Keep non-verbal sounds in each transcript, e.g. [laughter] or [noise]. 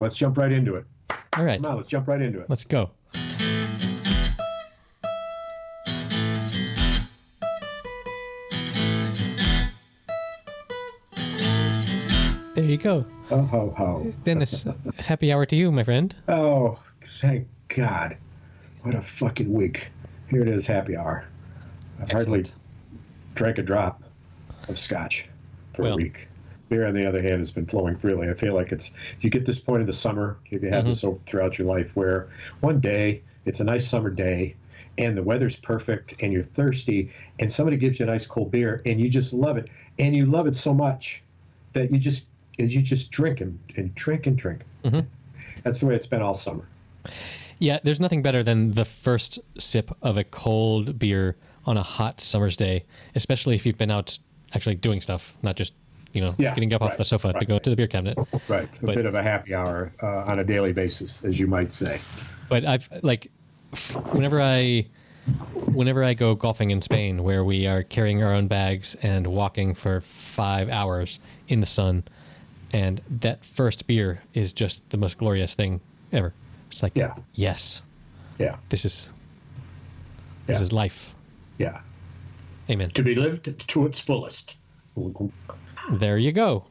Let's jump right into it. All right, Come on, let's jump right into it. let's go. There you go. Oh, ho, ho. Dennis, [laughs] happy hour to you, my friend. Oh, thank God. What a fucking week. Here it is, happy hour. I've hardly drank a drop of scotch for Well. a week. Beer, on the other hand, has been flowing freely. I feel like it's, you get this point in the summer, if you have this over, throughout your life, where one day it's a nice summer day and the weather's perfect and you're thirsty and somebody gives you a nice cold beer and you just love it. And you love it so much that you just, you just drink and, and drink and drink. Mhm. That's the way it's been all summer. Yeah, there's nothing better than the first sip of a cold beer on a hot summer's day, especially if you've been out actually doing stuff, not just you know Yeah, getting up off the sofa to go to the beer cabinet. Right, a But- bit of a happy hour uh, on a daily basis, as you might say. But I've like, whenever I, whenever I go golfing in Spain, where we are carrying our own bags and walking for five hours in the sun, and that first beer is just the most glorious thing ever. It's like, Yeah. yes, Yeah, this is, this Yeah. is life. yeah. Amen. to be lived to its fullest. There you go.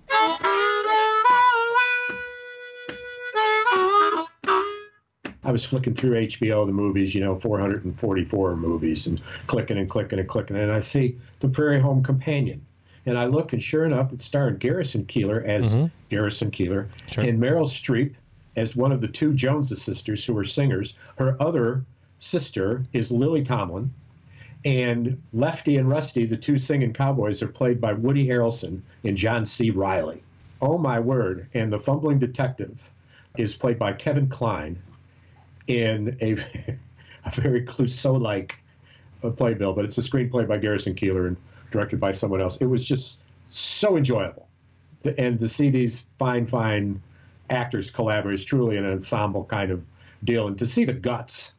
I was flicking through HBO, the movies, you know, 444 movies, and clicking and clicking and clicking, and I see The Prairie Home Companion. And I look, and sure enough, it's starring Garrison Keillor as Mhm. Garrison Keillor, Sure. and Meryl Streep as one of the two Jones sisters who were singers. Her other sister is Lily Tomlin, and Lefty and Rusty, the two singing cowboys, are played by Woody Harrelson and John C. Reilly. Oh my word! And the fumbling detective is played by Kevin Kline in a, [laughs] a very Clouseau-like uh, playbill, but it's a screenplay by Garrison Keillor and directed by someone else. It was just so enjoyable, and to see these fine, fine actors collaborate is truly an ensemble kind of deal, and to see the guts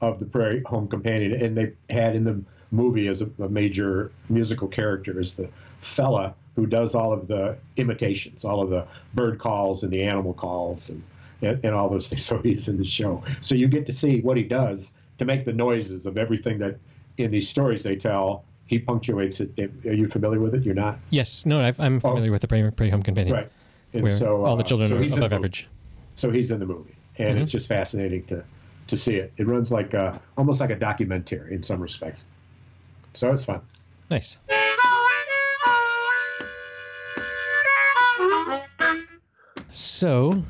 of the Prairie Home Companion, and they had in the movie as a, a major musical character is the fella who does all of the imitations, all of the bird calls and the animal calls and, and, and all those things. [laughs] So he's in the show. So you get to see what he does to make the noises of everything that in these stories they tell. He punctuates it. Are you familiar with it? You're not, Yes, no, I've, I'm familiar with the Prairie, Prairie Home Companion, right? And where so all the uh, children so are above average. So he's in the movie, and Mhm. it's just fascinating to to see it. It runs like a, almost like a documentary in some respects. So it's fun. Nice. So,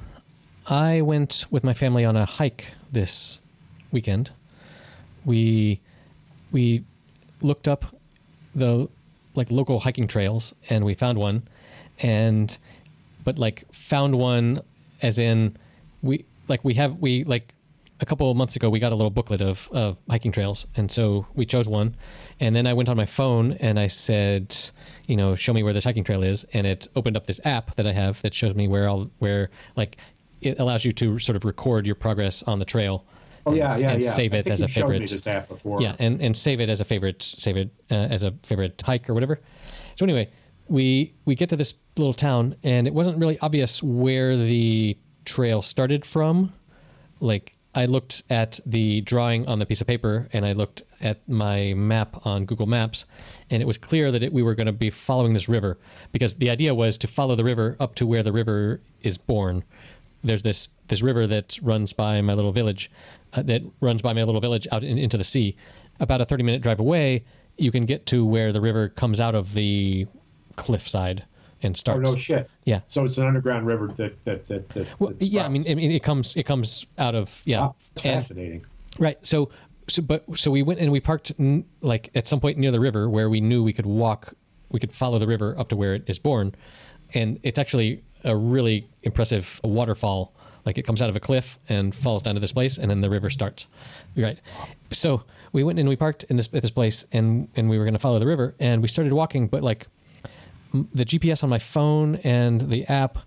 I went with my family on a hike this weekend. We we looked up the like local hiking trails and we found one and but like found one as in we like we have we like a couple of months ago we got a little booklet of, of hiking trails and so we chose one and then i went on my phone and i said you know show me where this hiking trail is and it opened up this app that i have that shows me where all where like it allows you to sort of record your progress on the trail Oh and, yeah, yeah, and yeah. save I it think as a favorite me this app before. yeah, and, and save it as a favorite, save it uh, as a favorite hike or whatever. So anyway, we we get to this little town, and it wasn't really obvious where the trail started from. Like I looked at the drawing on the piece of paper, and I looked at my map on Google Maps, and it was clear that it, we were going to be following this river because the idea was to follow the river up to where the river is born. There's this this river that runs by my little village, uh, that runs by my little village out in, into the sea. About a 30 minute drive away, you can get to where the river comes out of the cliffside and Oh starts. no shit. Yeah. So it's an underground river that that that that. Well, that yeah, I mean. I mean, it comes it comes out of yeah, Wow, that's and- fascinating. right. So, so but so we went and we parked n- like at some point near the river where we knew we could walk, we could follow the river up to where it is born, and it's actually a really impressive waterfall. Like it comes out of a cliff and falls down to this place, and then the river starts. Right. So we went and we parked in this at this place, and and we were going to follow the river, and we started walking, but like the GPS on my phone and the app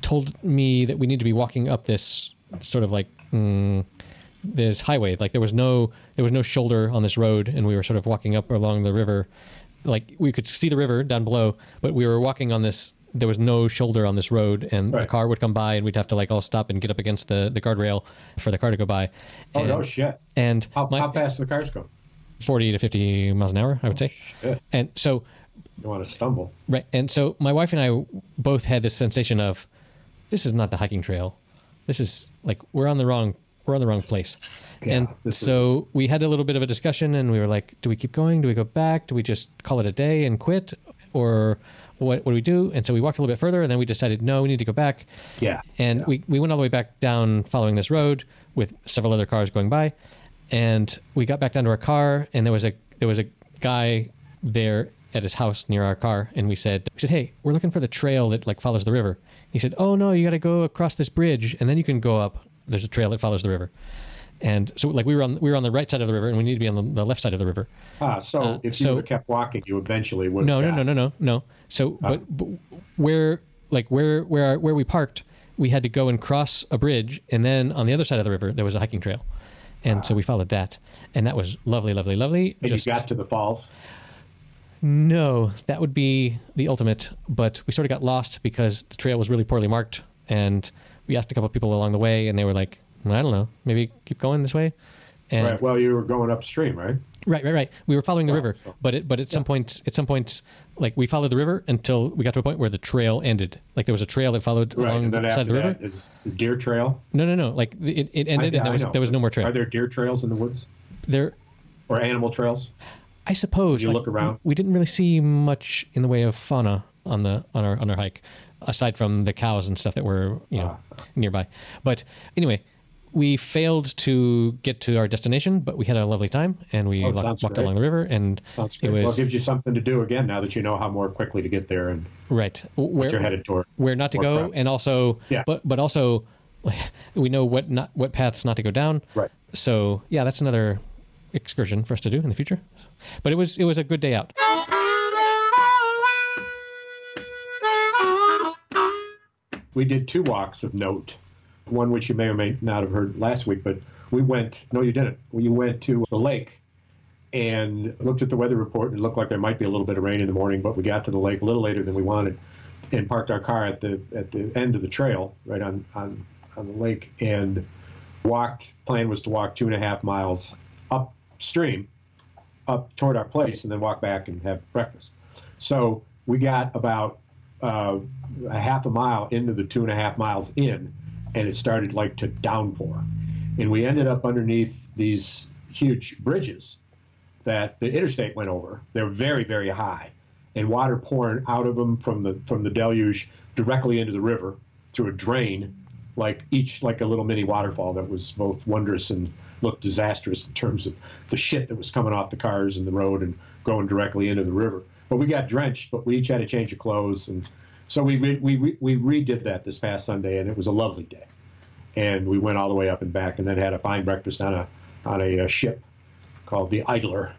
told me that we need to be walking up this sort of like mm, this highway. Like there was no there was no shoulder on this road, and we were sort of walking up along the river. Like we could see the river down below, but we were walking on this there was no shoulder on this road, and a car would come by, and we'd have to like all stop and get up against the the guardrail for the car to go by. Oh and, no shit! And How, my how fast do the cars go? 40 to 50 miles an hour, I would say. Shit. And so You want to stumble? Right. And so my wife and I both had this sensation of this is not the hiking trail. This is like we're on the wrong we're on the wrong place. Yeah, and so we had a little bit of a discussion and we were like, do we keep going? Do we go back? Do we just call it a day and quit? Or what, what do we do? And so we walked a little bit further and then we decided, no, we need to go back. Yeah. And Yeah. we, we went all the way back down following this road with several other cars going by. And we got back down to our car and there was a there was a guy there at his house near our car and we said we said, Hey, we're looking for the trail that like follows the river. He said, Oh no, you gotta go across this bridge and then you can go up. There's a trail that follows the river. And so like we were on we were on the right side of the river and we need to be on the, the left side of the river. Ah, so Uh, if you so- would have kept walking, you eventually would. No, no, no, no, no, no. So, but, but where, like where, where, where we parked, we had to go and cross a bridge, and then on the other side of the river there was a hiking trail, and so we followed that, and that was lovely, lovely, lovely. And Just- you got to the falls. No, that would be the ultimate, but we sort of got lost because the trail was really poorly marked, and we asked a couple of people along the way, and they were like, well, I don't know, maybe keep going this way. And Right. Well, you were going upstream, right? Right, right, right. We were following the Well, river, so- but it, but at some point, at some point, like we followed the river until we got to a point where the trail ended. Like there was a trail that followed Right. along the side of the river. is deer trail. No, no, no. Like it, it ended, I- and there I was know. there was no more trail. Are there deer trails in the woods there, or animal trails? I suppose. you like, look around? We didn't really see much in the way of fauna on the on our on our hike, aside from the cows and stuff that were you know Ah. nearby. But anyway. We failed to get to our destination, but we had a lovely time, and we Oh, walked, walked along the river. And Sounds it was well, it gives you something to do again now that you know how more quickly to get there and right what where you're headed toward. where not to go, crowd. and also, Yeah. but but also, [laughs] we know what not what paths not to go down. Right. So yeah, that's another excursion for us to do in the future. But it was it was a good day out. we did two walks of note. One which you may or may not have heard last week, but we went. No, you didn't. We went to the lake and looked at the weather report, it looked like there might be a little bit of rain in the morning. But we got to the lake a little later than we wanted, and parked our car at the at the end of the trail, right on on on the lake, and walked. Plan was to walk two and a half miles upstream, up toward our place, and then walk back and have breakfast. So we got about uh, a half a mile into the two and a half miles in, and it started like to downpour, and we ended up underneath these huge bridges that the interstate went over. They're very very high, and water pouring out of them from the from the deluge directly into the river through a drain, like each like a little mini waterfall that was both wondrous and looked disastrous in terms of the shit that was coming off the cars and the road and going directly into the river. But we got drenched, but we each had a change of clothes, and so we we re- we redid that this past Sunday, and it was a lovely day. And we went all the way up and back, and then had a fine breakfast on a on a, uh ship called the Idler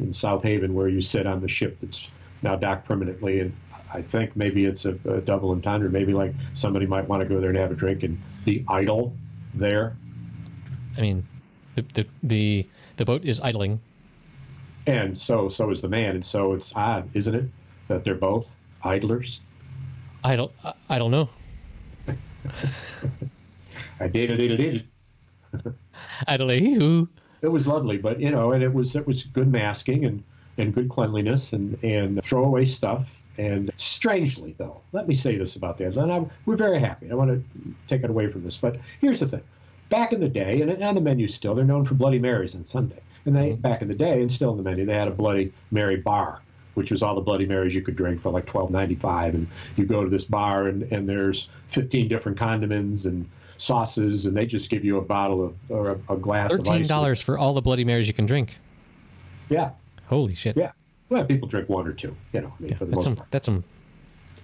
in South Haven, where you sit on the ship that's now docked permanently. And I think maybe it's a, a double entendre. Maybe like somebody might want to go there and have a drink and be idle there. I mean, the the the, the boat is idling. And so so is the man, and so it's odd, isn't it, that they're both idlers? I don't I, I don't know. I did it, did it, Idle. It was lovely, but you know, and it was it was good masking and and good cleanliness and and throw away stuff. And strangely, though, let me say this about that, and we're very happy. I want to take it away from this, but here's the thing: back in the day, and on the menu still, they're known for Bloody Marys on Sunday. And they back in the day, and still in the menu, they had a Bloody Mary bar, which was all the Bloody Marys you could drink for like twelve ninety five. And you go to this bar, and and there's fifteen different condiments and sauces, and they just give you a bottle of or a, a glass of Thirteen dollars for all the Bloody Marys you can drink. Yeah, Holy shit. yeah. Well, people drink one or two, you know, I mean, Yeah, for the that's most some part. that's some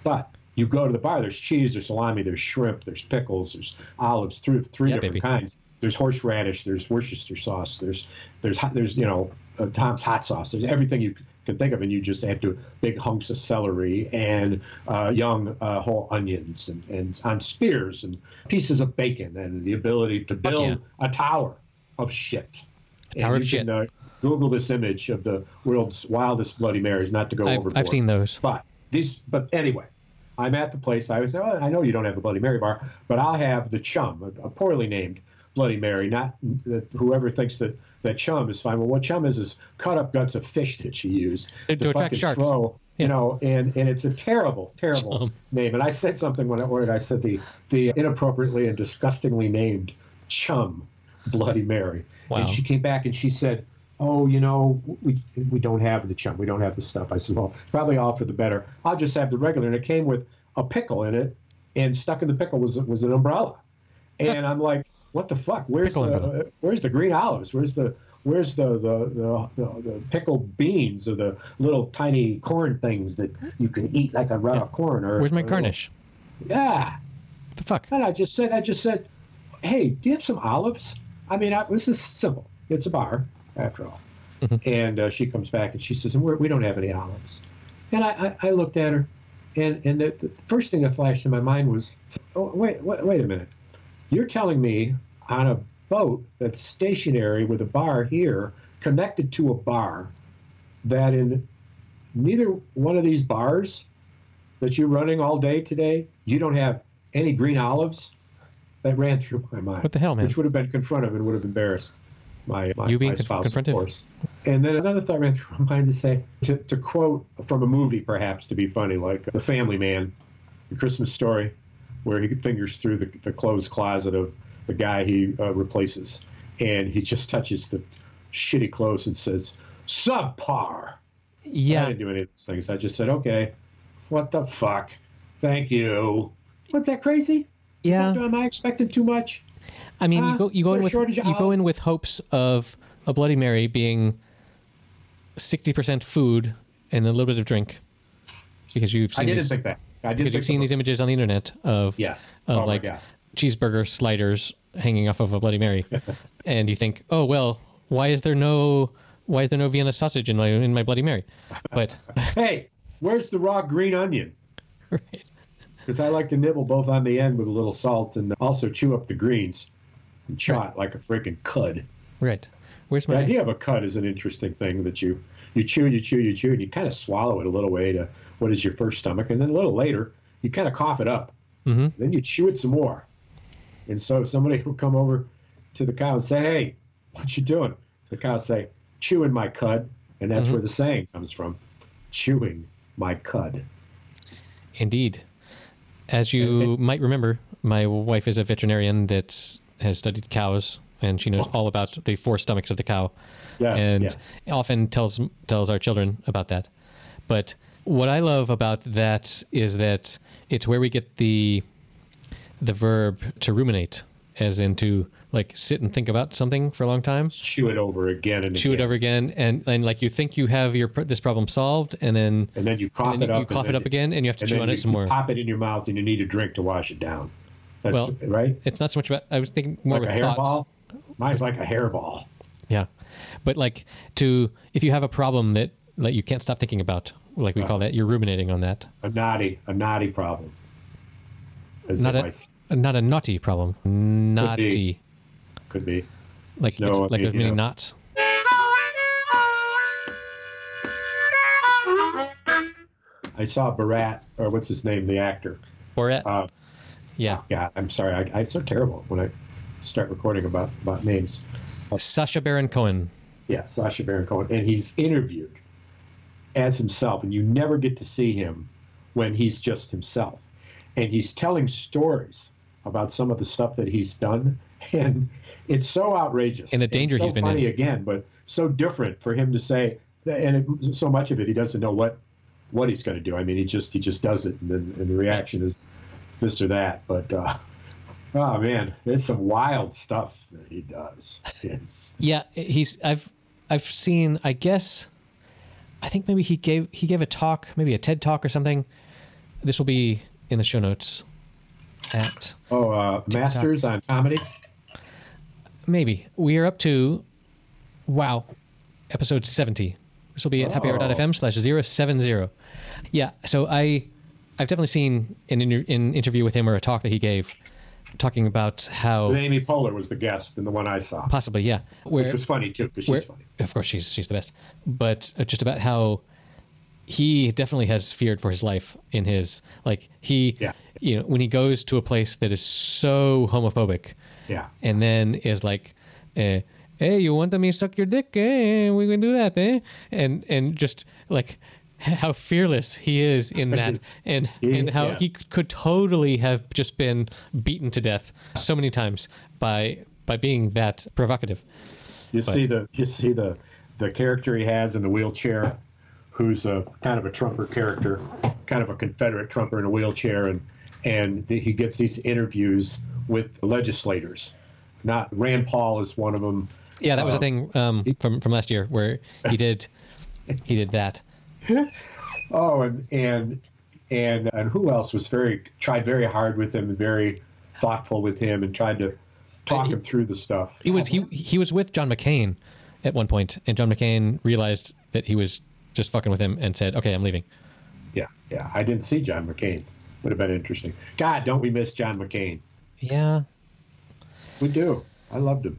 But you go to the bar, there's cheese, there's salami, there's shrimp, there's pickles, there's olives, three, three Yeah, different baby. kinds. There's horseradish, there's Worcester sauce, there's there's there's you know uh, Tom's hot sauce. There's everything you can think of, and you just add to big hunks of celery and uh, young uh, whole onions and, and on spears and pieces of bacon and the ability to build yeah. a tower of shit. A tower of can, shit. Uh, Google this image of the world's wildest Bloody Marys, not to go I've, overboard. I've seen those. But these, but anyway, I'm at the place. I was, oh, I know you don't have a Bloody Mary bar, but I'll have the chum, a, a poorly named Bloody Mary. Not that whoever thinks that that chum is fine. Well, what chum is is cut up guts of fish that you use To attract fucking sharks. throw. Yeah. You know, and, and it's a terrible, terrible Chum. name. And I said something when I ordered. I said the the inappropriately and disgustingly named chum Bloody Mary. Wow. And she came back and she said, "Oh, you know, we we don't have the chum. We don't have the stuff." I said, "Well, probably all for the better. I'll just have the regular." And it came with a pickle in it, and stuck in the pickle was was an umbrella. [laughs] And I'm like, "What the fuck? Where's Pickle the where's the green olives? Where's the Where's the the, the, the pickled beans or the little tiny corn things that you can eat like a raw corn? Or Where's my or- garnish? Yeah, What the fuck? and I just said, I just said, hey, do you have some olives? I mean, I, this is simple. It's a bar, after all. Mhm. And uh, she comes back and she says, We're, we don't have any olives. And I, I, I looked at her, and, and the, the first thing that flashed in my mind was, oh, wait, wait, wait a minute. You're telling me on a boat that's stationary with a bar here, connected to a bar, that in neither one of these bars that you're running all day today, you don't have any green olives? That ran through my mind. What the hell, man? Which would have been confrontive and would have embarrassed my, my, You being my spouse, of course. And then another thought ran through [laughs] my mind to say, to, to quote from a movie, perhaps to be funny, like The Family Man, the Christmas story, where he fingers through the, the clothes closet of the guy he uh, replaces, and he just touches the shitty clothes and says, subpar. Yeah. I didn't do any of those things. I just said, okay, what the fuck? Thank you. What's that crazy? Yeah. that- am I expecting too much? I mean, you Uh, go you go in with shortage of you go in with hopes of a Bloody Mary being sixty percent food and a little bit of drink, because you've I seen didn't these, think that. I didn't because you've seen the- these images on the internet of Yes. of oh like cheeseburger sliders hanging off of a Bloody Mary, [laughs] and you think, oh well, why is there no why is there no Vienna sausage in my in my Bloody Mary? But [laughs] Hey, where's the raw green onion? right. Because I like to nibble both on the end with a little salt and also chew up the greens and chaw it like a freaking cud. right, where's The idea of a cud is an interesting thing that you you chew, you chew, you chew, and you kind of swallow it a little way to what is your first stomach, and then a little later you kind of cough it up. hmm Then you chew it some more. And so somebody will come over to the cow and say, "Hey, what you doing?" The cow will say, "Chewing my cud," and that's Mhm. where the saying comes from, "Chewing my cud." Indeed. As you might remember, my wife is a veterinarian that has studied cows, and she knows all about the four stomachs of the cow, Yes, and yes. often tells tells our children about that. But what I love about that is that it's where we get the the verb to ruminate, as in to like sit and think about something for a long time, Chew it over again and chew it over again, and and like you think you have your this problem solved, and then and then you cough then it you, up. you cough it up again, and you have to chew on it some you more. pop it in your mouth, and you need a drink to wash it down. That's Well, right. It's not so much about. I was thinking more Like a of thoughts. hairball. Mine's like a hairball. Yeah, but like to if you have a problem that that you can't stop thinking about, like we call that, you're ruminating on that. A naughty, a naughty problem. As Not a not a naughty problem. Naughty, could be. like No, it's, I like mean, there's many know. knots. I saw Barat, or what's his name, the actor. Borat. Uh, yeah, God, I'm sorry. I, I'm so terrible when I start recording about, about names. Sacha Baron Cohen. Yeah, Sacha Baron Cohen, and he's interviewed as himself, and you never get to see him when he's just himself, and he's telling stories about some of the stuff that he's done, [laughs] and it's so outrageous And the danger so he's been funny in. again, but so different for him to say, and it, so much of it he doesn't know what what he's going to do. I mean, he just he just does it, and, then, and the reaction is this or that, but. uh Oh man, there's some wild stuff that he does. [laughs] It's Yeah, he's. I've I've seen. I guess. I think maybe he gave he gave a talk, maybe a TED talk or something. This will be in the show notes. At Oh, uh, Masters on comedy. maybe we are up to wow episode 70 this will be at Oh. happyhour.fm slash 070 yeah so i i've definitely seen an, inter- an interview with him or a talk that he gave talking about how Amy Poehler was the guest in the one I saw, possibly yeah where which was funny too because she's funny. of course she's she's the best but uh, just about how he definitely has feared for his life in his like he Yeah. you know when he goes to a place that is so homophobic Yeah. and then is like eh, hey you want me to suck your dick eh? we can do that eh? and and just like [laughs] how fearless he is in [laughs] that and He- and how he could totally have just been beaten to death so many times by by being that provocative You see the you see the the character he has in the wheelchair, who's a kind of a Trumper character, kind of a Confederate Trumper in a wheelchair, and and the, he gets these interviews with legislators. Not Rand Paul is one of them. Yeah, that was a Um, thing um, from from last year where he did he did that. Oh, and and and and who else was very tried very hard with him, very thoughtful with him, and tried to talk he- him through the stuff. He was he he was with John McCain at one point, and John McCain realized that he was just fucking with him and said, "Okay, I'm leaving." Yeah, yeah. I didn't see John McCain's. Would have been interesting. God, don't we miss John McCain? Yeah, We do. I loved him.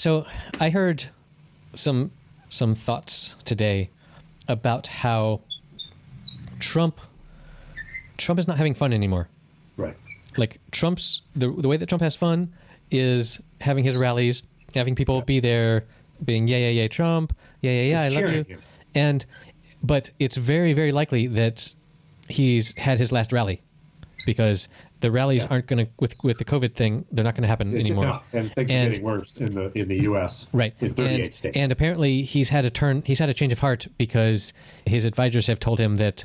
So I heard some some thoughts today about how Trump Trump is not having fun anymore. Right. Like Trump's the the way that Trump has fun is having his rallies, having people be there, being yeah yeah yeah Trump, yeah yeah yeah Just I love you, him. and but it's very very likely that he's had his last rally because the rallies Yeah. aren't going to with with the COVID thing they're not going to happen It- anymore. no, and things And- are getting worse in the in the U.S. Right. In 38 and, states. and apparently he's had a turn he's had a change of heart because his advisors have told him that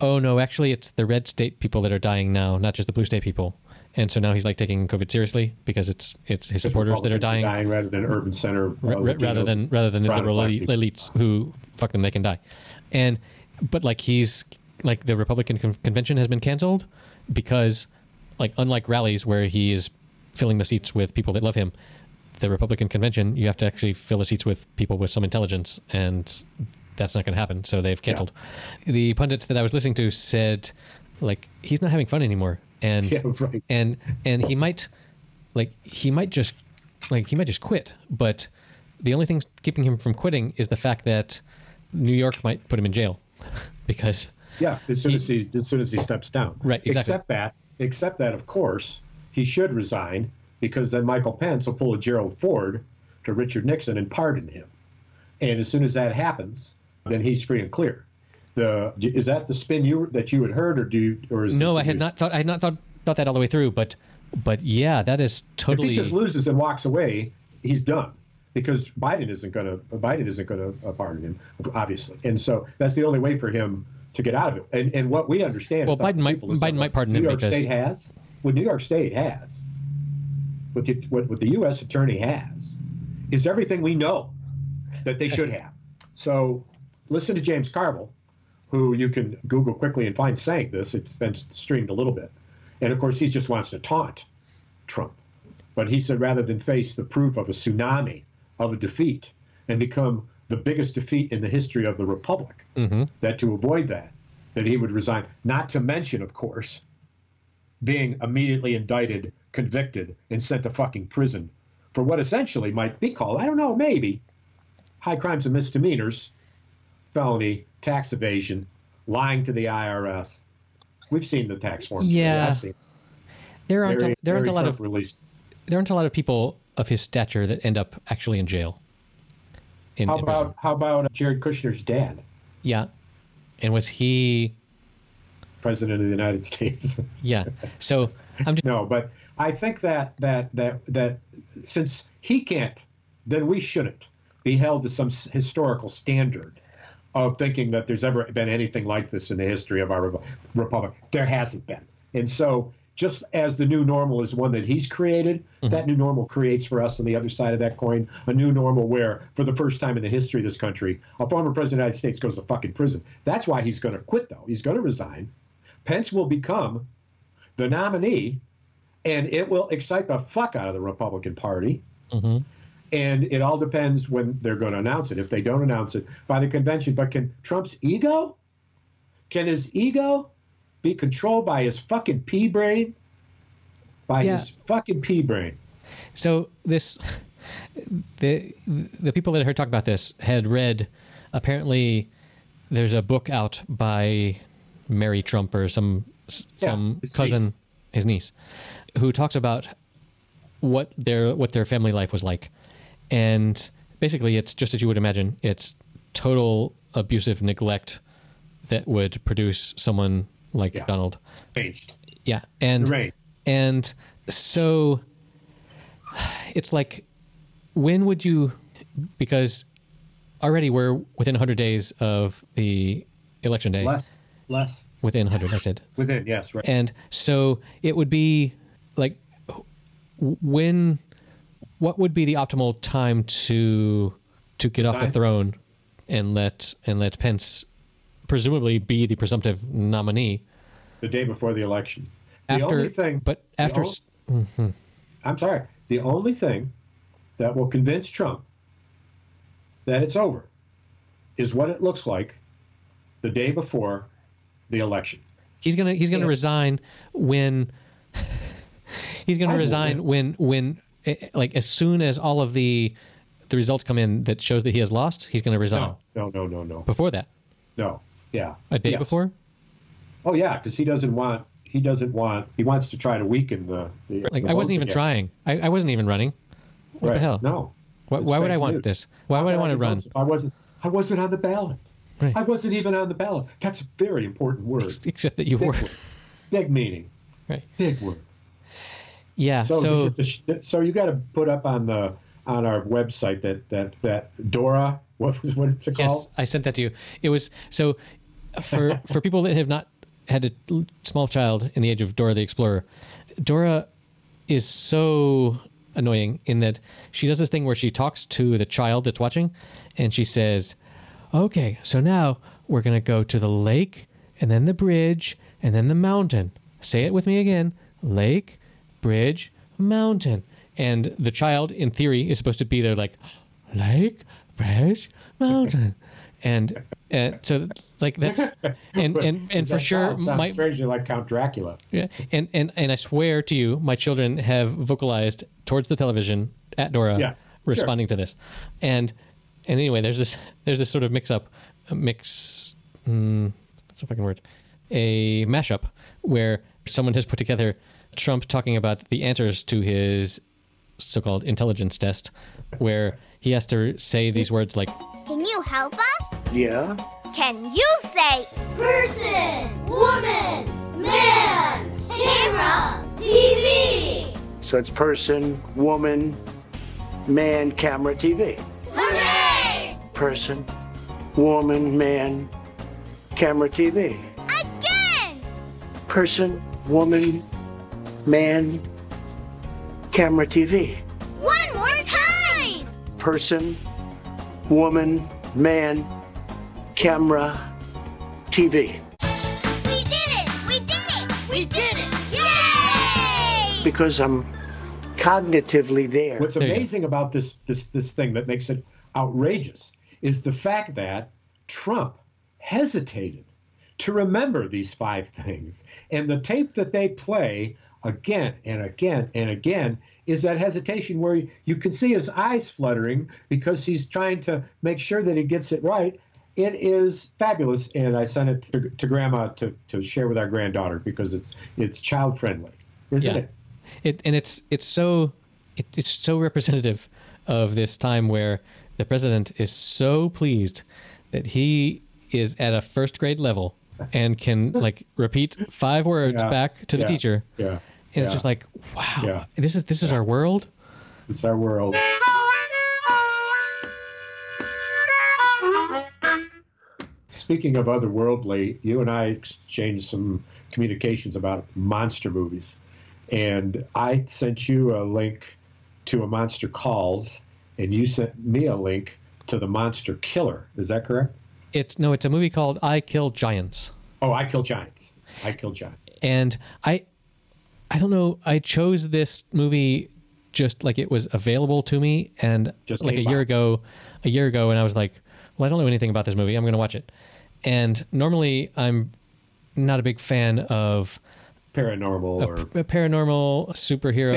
oh no, actually it's the red state people that are dying now, not just the blue state people. And so now he's like taking COVID seriously because it's it's his supporters that are Republicans dying, rather than urban center uh, ra- ra- rather than rather than the liberal people. elites who fuck them they can die. And but like he's like the Republican con- convention has been canceled because like unlike rallies where he is filling the seats with people that love him, the Republican convention you have to actually fill the seats with people with some intelligence and that's not going to happen. So they've canceled. The pundits that I was listening to said like he's not having fun anymore and [laughs] Yeah, right. and and he might like he might just like he might just quit but the only thing keeping him from quitting is the fact that new york might put him in jail [laughs] because Yeah, as soon as he as soon as he steps down. Right, exactly. Except that, except that, of course, he should resign because then Michael Pence will pull a Gerald Ford to Richard Nixon and pardon him. And as soon as that happens, then he's free and clear. The is that the spin you that you had heard, or do you, or is no i had not thought i had not thought thought that all the way through but but yeah that is totally. If he just loses and walks away, he's done because Biden isn't going to Biden isn't going to pardon him, obviously, and so that's the only way for him to get out of it. And and what we understand, Well, is Biden might- Biden might pardon New York because- State has what New York State has, what the what, what the U.S. Attorney has, is everything we know that they should have. So listen to James Carville, who you can Google quickly and find saying this. It's been streamed a little bit, and of course he just wants to taunt Trump. But he said rather than face the proof of a tsunami of a defeat and become the biggest defeat in the history of the republic, mm-hmm. that to avoid that, that he would resign. Not to mention, of course, being immediately indicted, convicted, and sent to fucking prison for what essentially might be called, I don't know, maybe high crimes and misdemeanors, felony, tax evasion, lying to the IRS. We've seen the tax forms. Yeah. I've seen there aren't very, a, there aren't a lot of released. there aren't a lot of people of his stature that end up actually in jail in, How in prison. about how about uh, Jared Kushner's dad, yeah and was he president of the United States? [laughs] yeah so i'm just No, but I think that that that that since he can't, then we shouldn't be held to some historical standard of thinking that there's ever been anything like this in the history of our republic. There hasn't been, and so just as the new normal is one that he's created, that new normal creates for us on the other side of that coin a new normal where, for the first time in the history of this country, a former president of the United States goes to fucking prison. That's why he's going to quit, though. He's going to resign. Pence will become the nominee, and it will excite the fuck out of the Republican Party. Mhm. And it all depends when they're going to announce it. If they don't announce it by the convention, but can Trump's ego, can his ego be controlled by his fucking pea brain? By Yeah. his fucking pea brain. So this the the people that I heard talk about this had read. Apparently, there's a book out by Mary Trump or some some his cousin, niece. his niece, who talks about what their what their family life was like, and basically it's just as you would imagine. It's total abusive neglect that would produce someone like Yeah. Donald. Changed. Yeah, and Deranged. and so it's like, when would you? Because already we're within 100 days of the election day. Less. Less. Within 100, I said. [laughs] Within, yes, right. And so it would be like, when, what would be the optimal time to to get off the throne and let and let Pence presumably be the presumptive nominee the day before the election. The after only thing, but the after o- s- mhm. I'm sorry. The only thing that will convince Trump that it's over is what it looks like the day before the election. He's gonna he's gonna Yeah. resign when [laughs] he's gonna I resign when when eh, like as soon as all of the the results come in that shows that he has lost, he's gonna resign. No, no, no, no, no, Before that, no. Yeah. a day Yes. before, Oh yeah, because he doesn't want. He doesn't want. He wants to try to weaken the. the like the I wasn't even against trying. I, I wasn't even running. What Right. the hell? No. Why, why would I want news. this? Why would I want to run? I wasn't. I wasn't on the ballot. Right. I wasn't even on the ballot. That's a very important [laughs] word. Except that you Big were. word. Big meaning. Right. Big word. Yeah. So, So, so you got to put up on the on our website that that that Dora. [laughs] What was what is it yes, called? I sent that to you. It was so for for people that have not had a small child in the age of Dora the Explorer. Dora is so annoying in that she does this thing where she talks to the child that's watching and she says, "Okay, so now we're going to go to the lake and then the bridge and then the mountain. Say it with me again. Lake, bridge, mountain." And the child in theory is supposed to be there like lake, bridge, mountain. [laughs] And uh, so like [laughs] that's and and and for That sure sounds, sounds my strangely like Count Dracula. yeah, and, and and I swear to you, my children have vocalized towards the television at Dora, Yes, sure. responding to this, and and anyway, there's this there's this sort of mix up, mix, mm, what's the fucking word, a mashup where someone has put together Trump talking about the answers to his so-called intelligence test, where he has to say these words like Can you help us? Yeah. Can you say person, woman, man, camera, TV? So it's person, woman, man, camera, TV. Hooray! Person, woman, man, camera, TV. Again! Person, woman, man, camera, TV. One more time! Person, woman, man, camera, TV. We did it! We did it! We did it! Yay! Because I'm cognitively there. What's There you go. amazing about this this this thing that makes it outrageous is the fact that Trump hesitated to remember these five things, and the tape that they play again and again and again is that hesitation where you can see his eyes fluttering because he's trying to make sure that he gets it right. It is fabulous, and I sent it to, to Grandma to, to share with our granddaughter because it's it's child friendly, isn't Yeah. it? it and it's it's so it, it's so representative of this time where the president is so pleased that he is at a first grade level and can [laughs] like repeat five words Yeah. back to the Yeah. teacher Yeah. and Yeah. it's just like wow this is this is our world It's our world. Speaking of otherworldly, you and I exchanged some communications about monster movies. And I sent you a link to a Monster Calls, and you sent me a link to the Monster Killer. Is that correct? it's no it's a movie called i kill giants Oh, I Kill Giants. I Kill Giants. and i i don't know i chose this movie just like it was available to me and Just like a came year ago a year ago and i was like well i don't know anything about this movie i'm going to watch it and normally i'm not a big fan of paranormal or paranormal superhero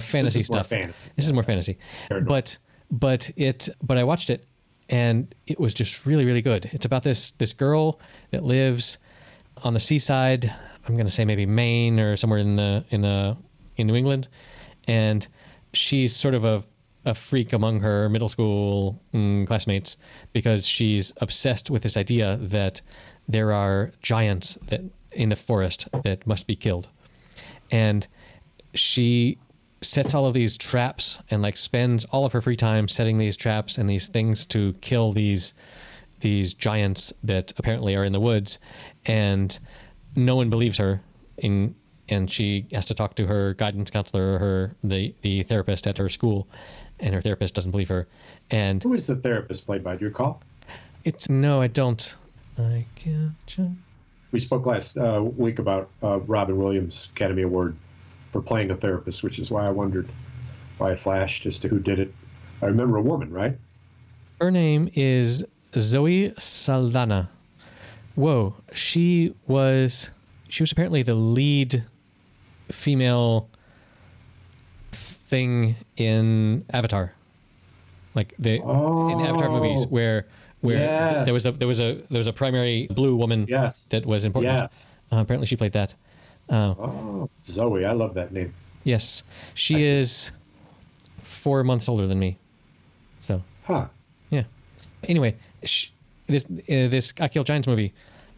Fantasy. fantasy, This is more stuff. fantasy. This is more fantasy. Paranormal. But but it but I watched it and it was just really really good. It's about this this girl that lives on the seaside. I'm gonna say maybe Maine or somewhere in the in the in New England, and she's sort of a a freak among her middle school mm, classmates because she's obsessed with this idea that there are giants that in the forest that must be killed. And she sets all of these traps and like spends all of her free time setting these traps and these things to kill these these giants that apparently are in the woods. And no one believes her in and she has to talk to her guidance counselor or her the the therapist at her school and her therapist doesn't believe her and who is the therapist played by? Do you recall? it's no i don't i can't We spoke last uh, week about uh, Robin Williams Academy Award for playing a therapist, which is why I wondered why it flashed as to who did it. I remember a woman, right? Her name is Zoe Saldana. Whoa, she was she was apparently the lead female thing in Avatar. Like the in Avatar movies Oh. where where Yes. there was a there was a there was a primary blue woman Yes. that was important. Yes. Uh, apparently she played that. Uh, Oh, Zoe, I love that name. yes, she is four months older than me. So Huh. Yeah. Anyway, sh- this uh, this I Kill Giants movie,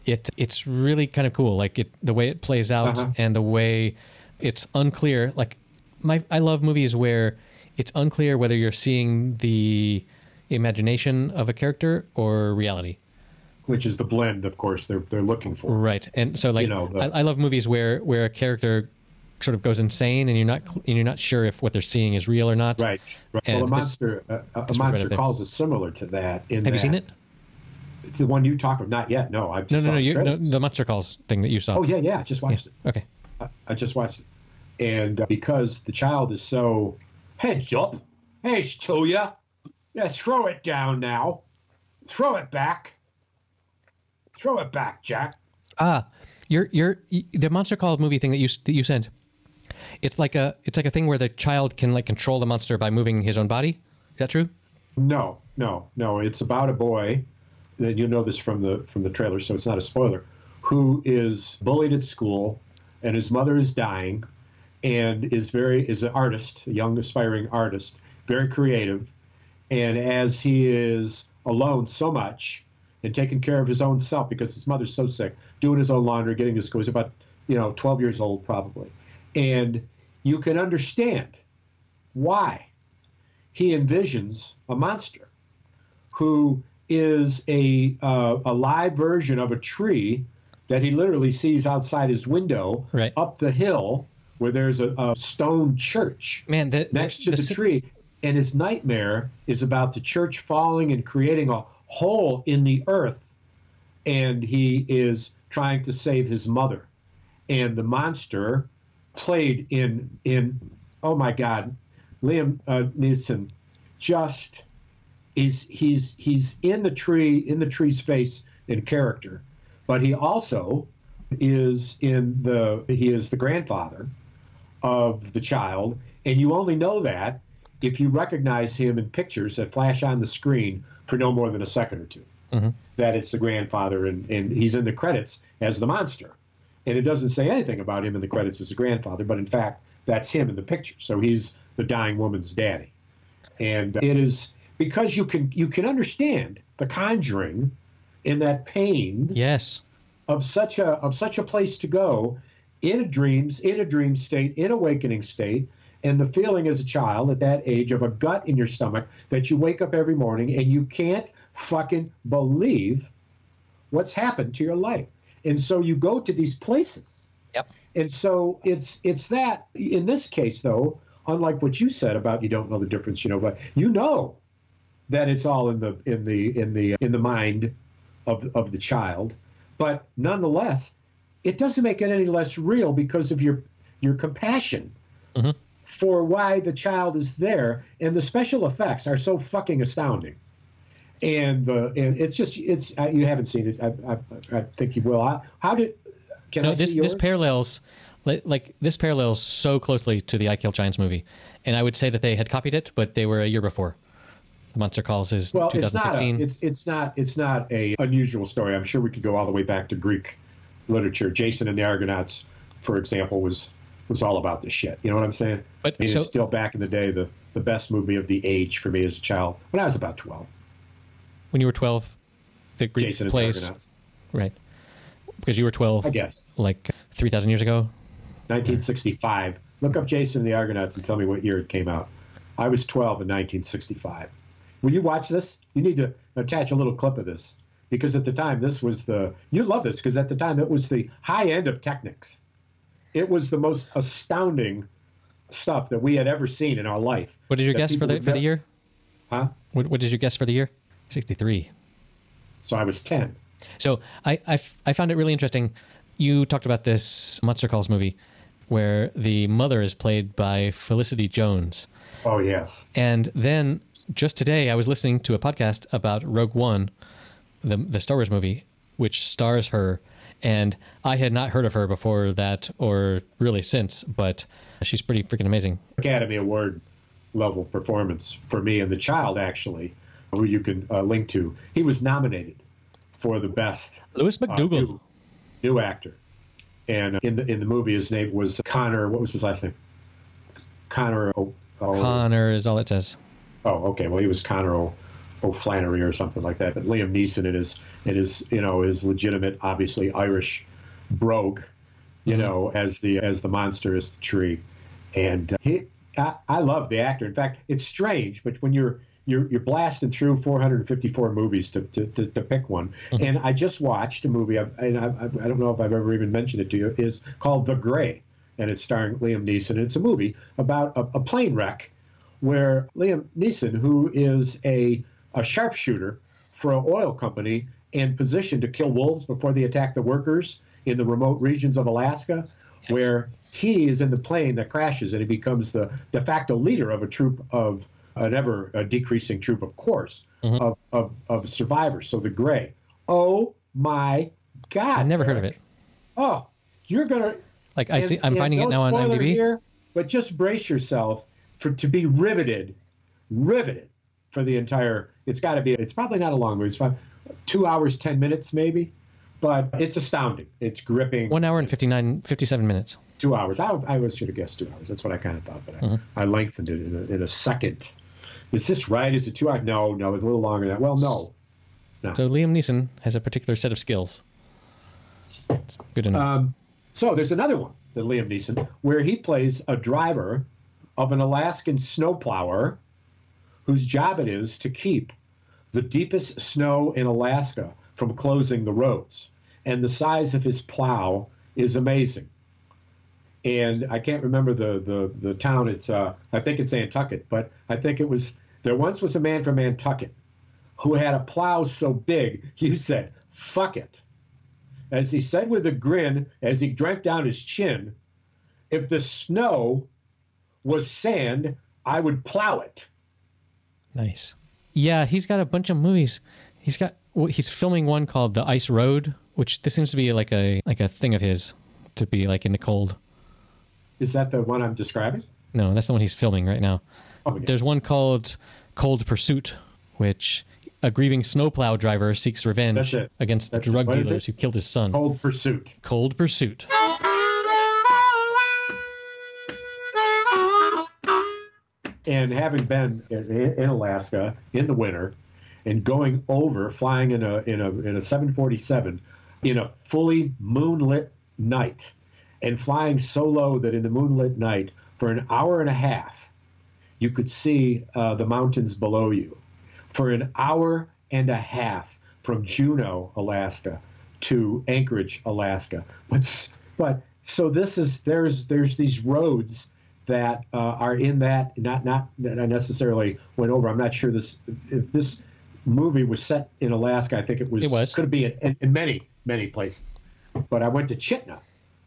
it it's really kind of cool. Like it the way it plays out Uh-huh. and the way it's unclear. Like my I love movies where it's unclear whether you're seeing the imagination of a character or reality. Which is the blend, of course, they're they're looking for. Right. And so like You know, the- I, I love movies where where a character sort of goes insane and you're not and you're not sure if what they're seeing is real or not. Right. right. And well, a this- monster, a, a this monster calls is similar to that. In Have you seen it? It's the one you talk about. Not yet. No, I just No, no, no. the You, no the Monster Calls thing that you saw. Oh yeah, yeah. Just Yeah. watched it. Okay. I, just watched it, and uh, because the child is so heads up, heads to ya, yeah, throw it down now, throw it back, throw it back, Jack. Ah, you're you're the monster call movie thing that you that you sent. It's like a it's like a thing where the child can like control the monster by moving his own body. Is that true? No, no, no. It's about a boy. That you know this from the from the trailer, so it's not a spoiler. Who is bullied at school, and his mother is dying, and is very is an artist, a young aspiring artist, very creative, and as he is alone so much and taking care of his own self because his mother's so sick, doing his own laundry, getting to school. He's about you know 12 years old probably, and you can understand why he envisions a monster who is a uh, a live version of a tree that he literally sees outside his window Right. up the hill where there's a, a stone church Man, the, next to the, si- tree. And his nightmare is about the church falling and creating a hole in the earth. And he is trying to save his mother. And the monster played in in oh my god liam uh, neeson just is he's he's in the tree in the tree's face in character but he also is in the he is the grandfather of the child. And you only know that if you recognize him in pictures that flash on the screen for no more than a second or 2 mm-hmm. that it's the grandfather and, and he's in the credits as the monster. And it doesn't say anything about him in the credits as a grandfather but in fact that's him in the picture. So he's the dying woman's daddy. And it is because you can you can understand the conjuring in that pain yes. of such a of such a place to go in a dreams in a dream state in awakening state and the feeling as a child at that age of a gut in your stomach that you wake up every morning and you can't fucking believe what's happened to your life and so you go to these places Yep. and so it's it's that in this case though unlike what you said about you don't know the difference you know but you know that it's all in the in the in the in the mind of of the child. But nonetheless it doesn't make it any less real because of your your compassion Mhm. for why the child is there. And the special effects are so fucking astounding. And uh, and it's just it's uh, you haven't seen it. I, I, I think you will. How, how did Can no, I this this parallels like, like this parallels so closely to the I Kill Giants movie, and I would say that they had copied it, but they were a year before. Monster Calls is well, it's not, a, it's it's not it's not a unusual story. I'm sure we could go all the way back to Greek literature. Jason and the Argonauts, for example, was was all about this shit. You know what I'm saying? But I mean, so- it's still back in the day the the best movie of the age for me as a child when I was about 12. when you were 12, the Greek Jason and plays the Argonauts, right because you were 12, I guess. like 3,000 years ago. 1965. Look up Jason and the Argonauts and tell me what year it came out. I was 12 in 1965. Will you watch this? You need to attach a little clip of this because at the time this was the you love this because at the time it was the high end of Technics. It was the most astounding stuff that we had ever seen in our life. What did you guess for the for the year? Huh? What, what did you guess for the year? 63. So I was 10. So I, I, f- I found it really interesting. You talked about this Monster Calls movie where the mother is played by Felicity Jones. Oh yes. And then just today, I was listening to a podcast about Rogue One, the the Star Wars movie, which stars her. And I had not heard of her before that, or really since, but she's pretty freaking amazing. Academy Award level performance for me and the child actually, who you can uh, link to. He was nominated for the best Lewis uh, MacDougall. new, new actor, and in the in the movie his name was Connor. What was his last name? Connor. O, o, Connor is all it says. oh, okay. Well, he was Connor o, O'Flannery or something like that. But Liam Neeson in his in his you know his legitimate, obviously Irish brogue, you know, as the as the monster is the tree, and uh, he. I, I love the actor. In fact, it's strange, but when you're you're, you're blasting through 454 movies to, to, to, to pick one, mm-hmm. and I just watched a movie, and I, I don't know if I've ever even mentioned it to you, is called The Grey, and it's starring Liam Neeson. It's a movie about a, a plane wreck where Liam Neeson, who is a, a sharpshooter for an oil company and positioned to kill wolves before they attack the workers in the remote regions of Alaska, where he is in the plane that crashes and he becomes the de facto leader of a troop of an ever decreasing troop, of course, of, of, of survivors. So the grey. Oh my God. I've never heard of it. Oh, you're going to Like I and- see, I'm finding no it now on IMDb. Here, but just brace yourself for to be riveted, riveted for the entire. It's got to be. It's probably not a long movie. It's about two hours, ten minutes, maybe. But it's astounding. It's gripping. One hour and It's 59, 57 minutes. Two hours. I, I was should have guessed two hours. That's what I kind of thought, but I, Mm-hmm. I lengthened it in a, in a second. Is this right? Is it two hours? No, no. It's a little longer than that. Well, no, it's not. So Liam Neeson has a particular set of skills. It's good enough. Um, so there's another one that Liam Neeson, where he plays a driver of an Alaskan snowplower whose job it is to keep the deepest snow in Alaska from closing the roads. And the size of his plow is amazing. And I can't remember the the, the town. It's uh, I think it's Nantucket, but I think it was there once was a man from Nantucket who had a plow so big [laughs] he said fuck it as he said with a grin as he drank down his chin, if the snow was sand, I would plow it. Nice. Yeah, he's got a bunch of movies. He's got he's filming one called The Ice Road, which this seems to be like a like a thing of his to be like in the cold. Is that the one I'm describing? No, that's the one he's filming right now. Oh, yeah. There's one called Cold Pursuit, which a grieving snowplow driver seeks revenge against That's the drug dealers who killed his son. Cold Pursuit. Cold Pursuit. And having been in, in Alaska in the winter and going over, flying in a, in a, in a 747 in a fully moonlit night and flying so low that in the moonlit night for an hour and a half, you could see uh, the mountains below you. For an hour and a half from Juneau, Alaska to Anchorage, Alaska. But, but so this is, there's, there's these roads that uh, are in that not not that I necessarily went over. I'm not sure this if this movie was set in Alaska. I think it was. It was. Could be in, in, in many many places. But I went to Chitna,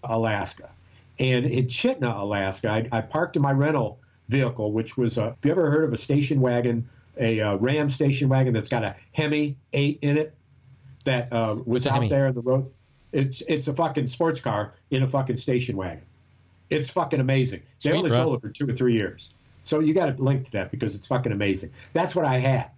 Alaska, and in Chitna, Alaska, I, I parked in my rental vehicle, which was. A, have you ever heard of a station wagon? A uh, Ram station wagon that's got a Hemi eight in it that uh, was out Hemi? there on the road. It's it's a fucking sports car in a fucking station wagon. It's fucking amazing. They Sweet, only bro. sold it for two or three years. So you got to link to that because it's fucking amazing. That's what I had.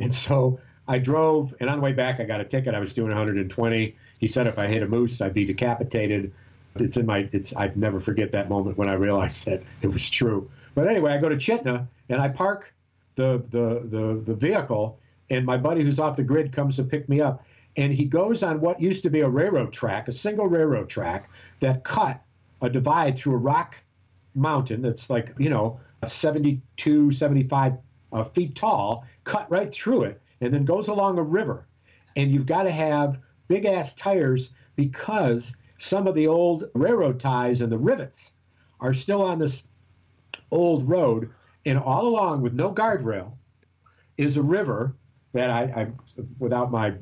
And so I drove, and on the way back, I got a ticket. I was doing 120. He said if I hit a moose, I'd be decapitated. It's in my. It's. I'd never forget that moment when I realized that it was true. But anyway, I go to Chitna and I park the the the, the vehicle, and my buddy who's off the grid comes to pick me up, and he goes on what used to be a railroad track, a single railroad track that cut a divide through a rock mountain that's like you know 72 75 uh, feet tall cut right through it and then goes along a river and you've got to have big ass tires because some of the old railroad ties and the rivets are still on this old road and all along with no guardrail is a river that I, I without my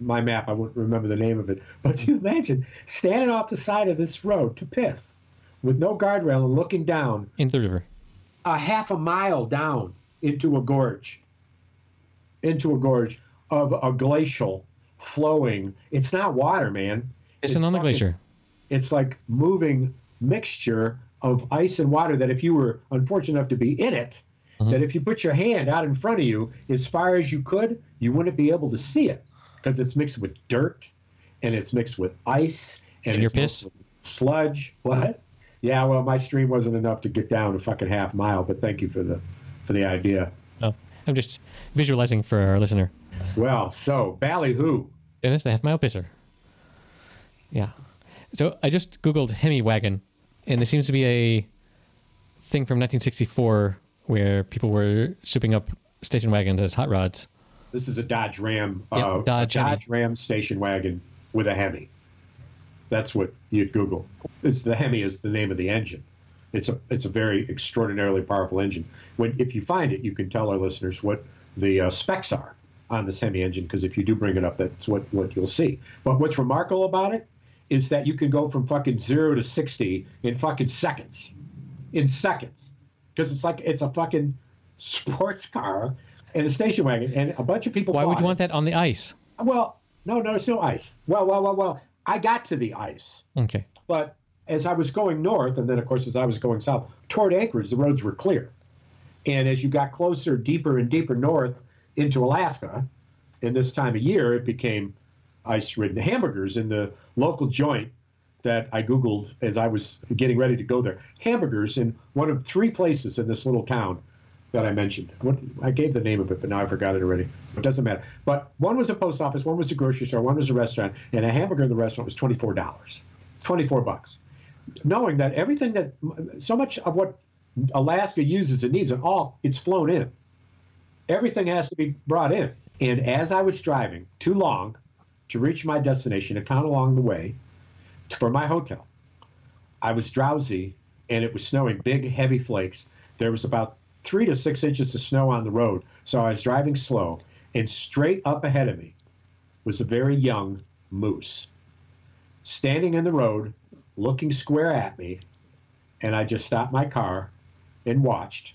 my map I wouldn't remember the name of it [laughs] but you imagine standing off the side of this road to piss with no guardrail and looking down into the river. a half a mile down into a gorge, into a gorge of a glacial flowing. It's not water, man. It's, It's on the glacier. It's like moving mixture of ice and water that if you were unfortunate enough to be in it, Mhm. that if you put your hand out in front of you as far as you could, you wouldn't be able to see it because it's mixed with dirt and it's mixed with ice and, And your piss? sludge. What? Yeah, well, my stream wasn't enough to get down a fucking half mile, but thank you for the for the idea. Oh, I'm just visualizing for our listener. Well, so ballyhoo. Dennis, the half mile pisser. Yeah. So I just Googled Hemi wagon, and there seems to be a thing from 1964 where people were souping up station wagons as hot rods. This is a Dodge Ram, Yep, uh, Dodge Dodge Ram station wagon with a Hemi. That's what you'd Google. It's the Hemi is the name of the engine. It's a it's a very extraordinarily powerful engine. When if you find it, you can tell our listeners what the uh, specs are on this Hemi engine because if you do bring it up, that's what what you'll see. But what's remarkable about it is that you can go from fucking zero to sixty in fucking seconds, in seconds, because it's like it's a fucking sports car and a station wagon, and a bunch of people. Why would you it. want that on the ice? Well, no, no, no ice. Well, well, well, well. I got to the ice, Okay. but as I was going north, and then of course as I was going south toward Anchorage, the roads were clear. And as you got closer, deeper and deeper north into Alaska, in this time of year, it became ice-ridden hamburgers in the local joint that I googled as I was getting ready to go there. Hamburgers in one of three places in this little town that I mentioned. What, I gave the name of it, but now I forgot it already. It doesn't matter. But one was a post office, one was a grocery store, one was a restaurant, and a hamburger in the restaurant was twenty four dollars, twenty four bucks. Knowing that everything that so much of what Alaska uses and needs, and all it's flown in. Everything has to be brought in. And as I was driving too long to reach my destination, a town along the way, for my hotel, I was drowsy and it was snowing big, heavy flakes. There was about three to six inches of snow on the road. So I was driving slow, and straight up ahead of me was a very young moose standing in the road, looking square at me. And I just stopped my car and watched.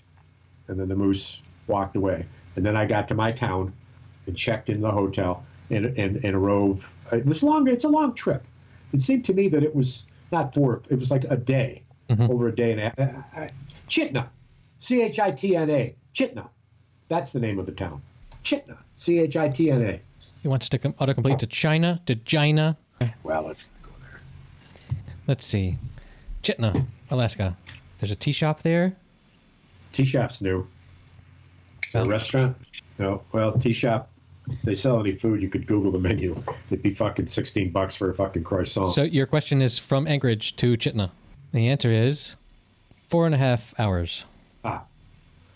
And then the moose walked away. And then I got to my town and checked in the hotel and, and, and arove. It was long, it's a long trip. It seemed to me that it was not four, it was like a day, Mhm. over a day and a half. Chitna, C H I T N A, Chitna. That's the name of the town. Chitna, C H I T N A. He wants to stick autocomplete to China, to China. Well, let's go there. Let's see. Chitna, Alaska. There's a tea shop there. Tea shop's new. Is that a Oh. restaurant? No. Well, tea shop. They sell any food, you could Google the menu. It'd be fucking sixteen bucks for a fucking croissant. So your question is from Anchorage to Chitna. The answer is four and a half hours. Ah.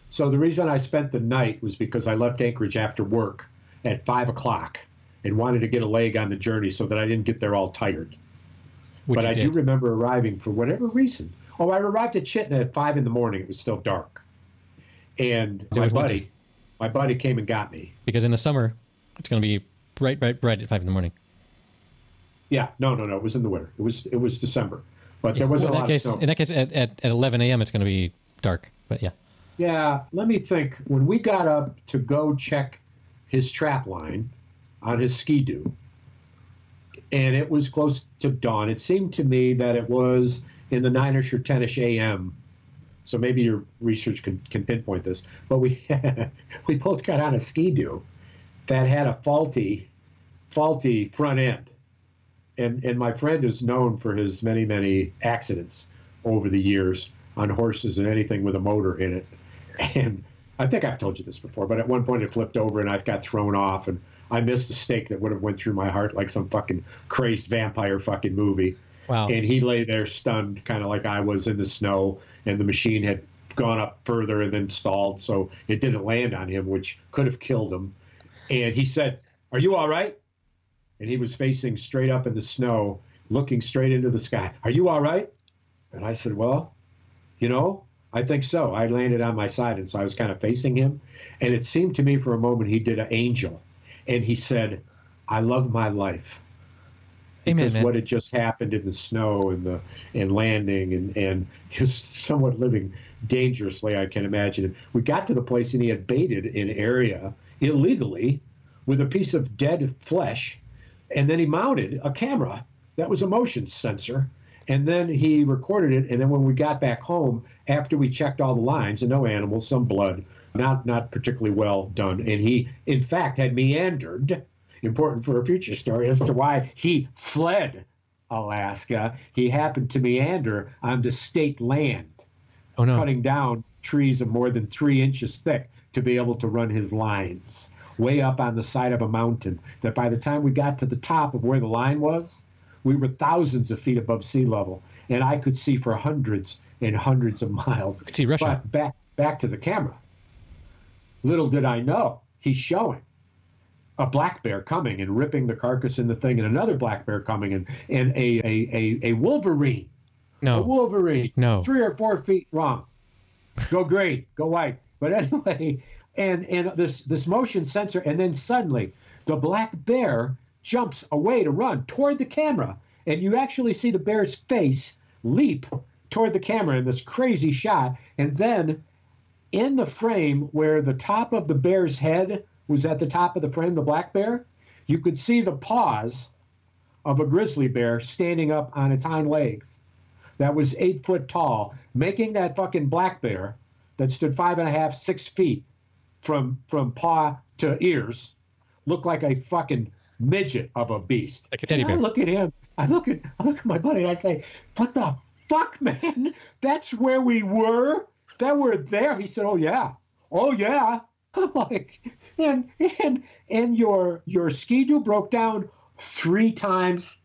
So the reason I spent the night was because I left Anchorage after work at five o'clock and wanted to get a leg on the journey so that I didn't get there all tired. Which but I did. do remember arriving for whatever reason. Oh, I arrived at Chitna at five in the morning. It was still dark, and my buddy. My buddy came and got me. because in the summer it's going to be bright, bright, bright at five in the morning. Yeah, no, no, no. It was in the winter. It was it was December, but there wasn't Well, a lot that of case, snow. in that case, at, at, at 11 a.m. it's going to be dark. But yeah, Yeah, let me think. When we got up to go check his trap line on his ski doo, and it was close to dawn. It seemed to me that it was in the 9ish or 10ish a.m. So maybe your research can, can pinpoint this. But we [laughs] we both got on a ski-doo that had a faulty faulty front end. And and my friend is known for his many many accidents over the years on horses and anything with a motor in it. And I think I've told you this before, but at one point it flipped over and I got thrown off and I missed a stake that would have went through my heart like some fucking crazed vampire fucking movie. Wow. And he lay there stunned, kind of like I was in the snow, and the machine had gone up further and then stalled, so it didn't land on him, which could have killed him. And he said, Are you all right? And he was facing straight up in the snow, looking straight into the sky. Are you all right? And I said, Well, you know, I think so. I landed on my side, and so I was kind of facing him. And it seemed to me for a moment he did an angel. And he said, I love my life because what had just happened in the snow and the and landing and and was somewhat living dangerously, I can imagine. We got to the place and he had baited an area illegally with a piece of dead flesh, and then he mounted a camera that was a motion sensor. And then he recorded it. And then when we got back home, after we checked all the lines, and no animals, some blood, not not particularly well done. And he, in fact, had meandered important for a future story as to why he fled Alaska. He happened to meander onto state land, oh no. cutting down trees of more than three inches thick to be able to run his lines way up on the side of a mountain. That by the time we got to the top of where the line was, we were thousands of feet above sea level, and I could see for hundreds and hundreds of miles. could see Russia. But back back to the camera. Little did I know, he's showing a black bear coming and ripping the carcass in the thing, and another black bear coming and and a a, a, a wolverine, a No. wolverine, No. three or four feet wrong. Go green, go white. But [laughs] anyway, and and this this motion sensor, and then suddenly the black bear jumps away to run toward the camera, and you actually see the bear's face leap toward the camera in this crazy shot, and then in the frame where the top of the bear's head was at the top of the frame, the black bear, you could see the paws of a grizzly bear standing up on its hind legs. That was eight foot tall, making that fucking black bear that stood five and a half, six feet from from paw to ears look like a fucking midget of a beast. Like a teddy And I bear. look at him. I look at I look at my buddy and I say, "What the fuck, man? That's where we were. That we're there." He said, "Oh yeah, oh yeah." [laughs] I'm like, and and and your your ski-doo broke down three times.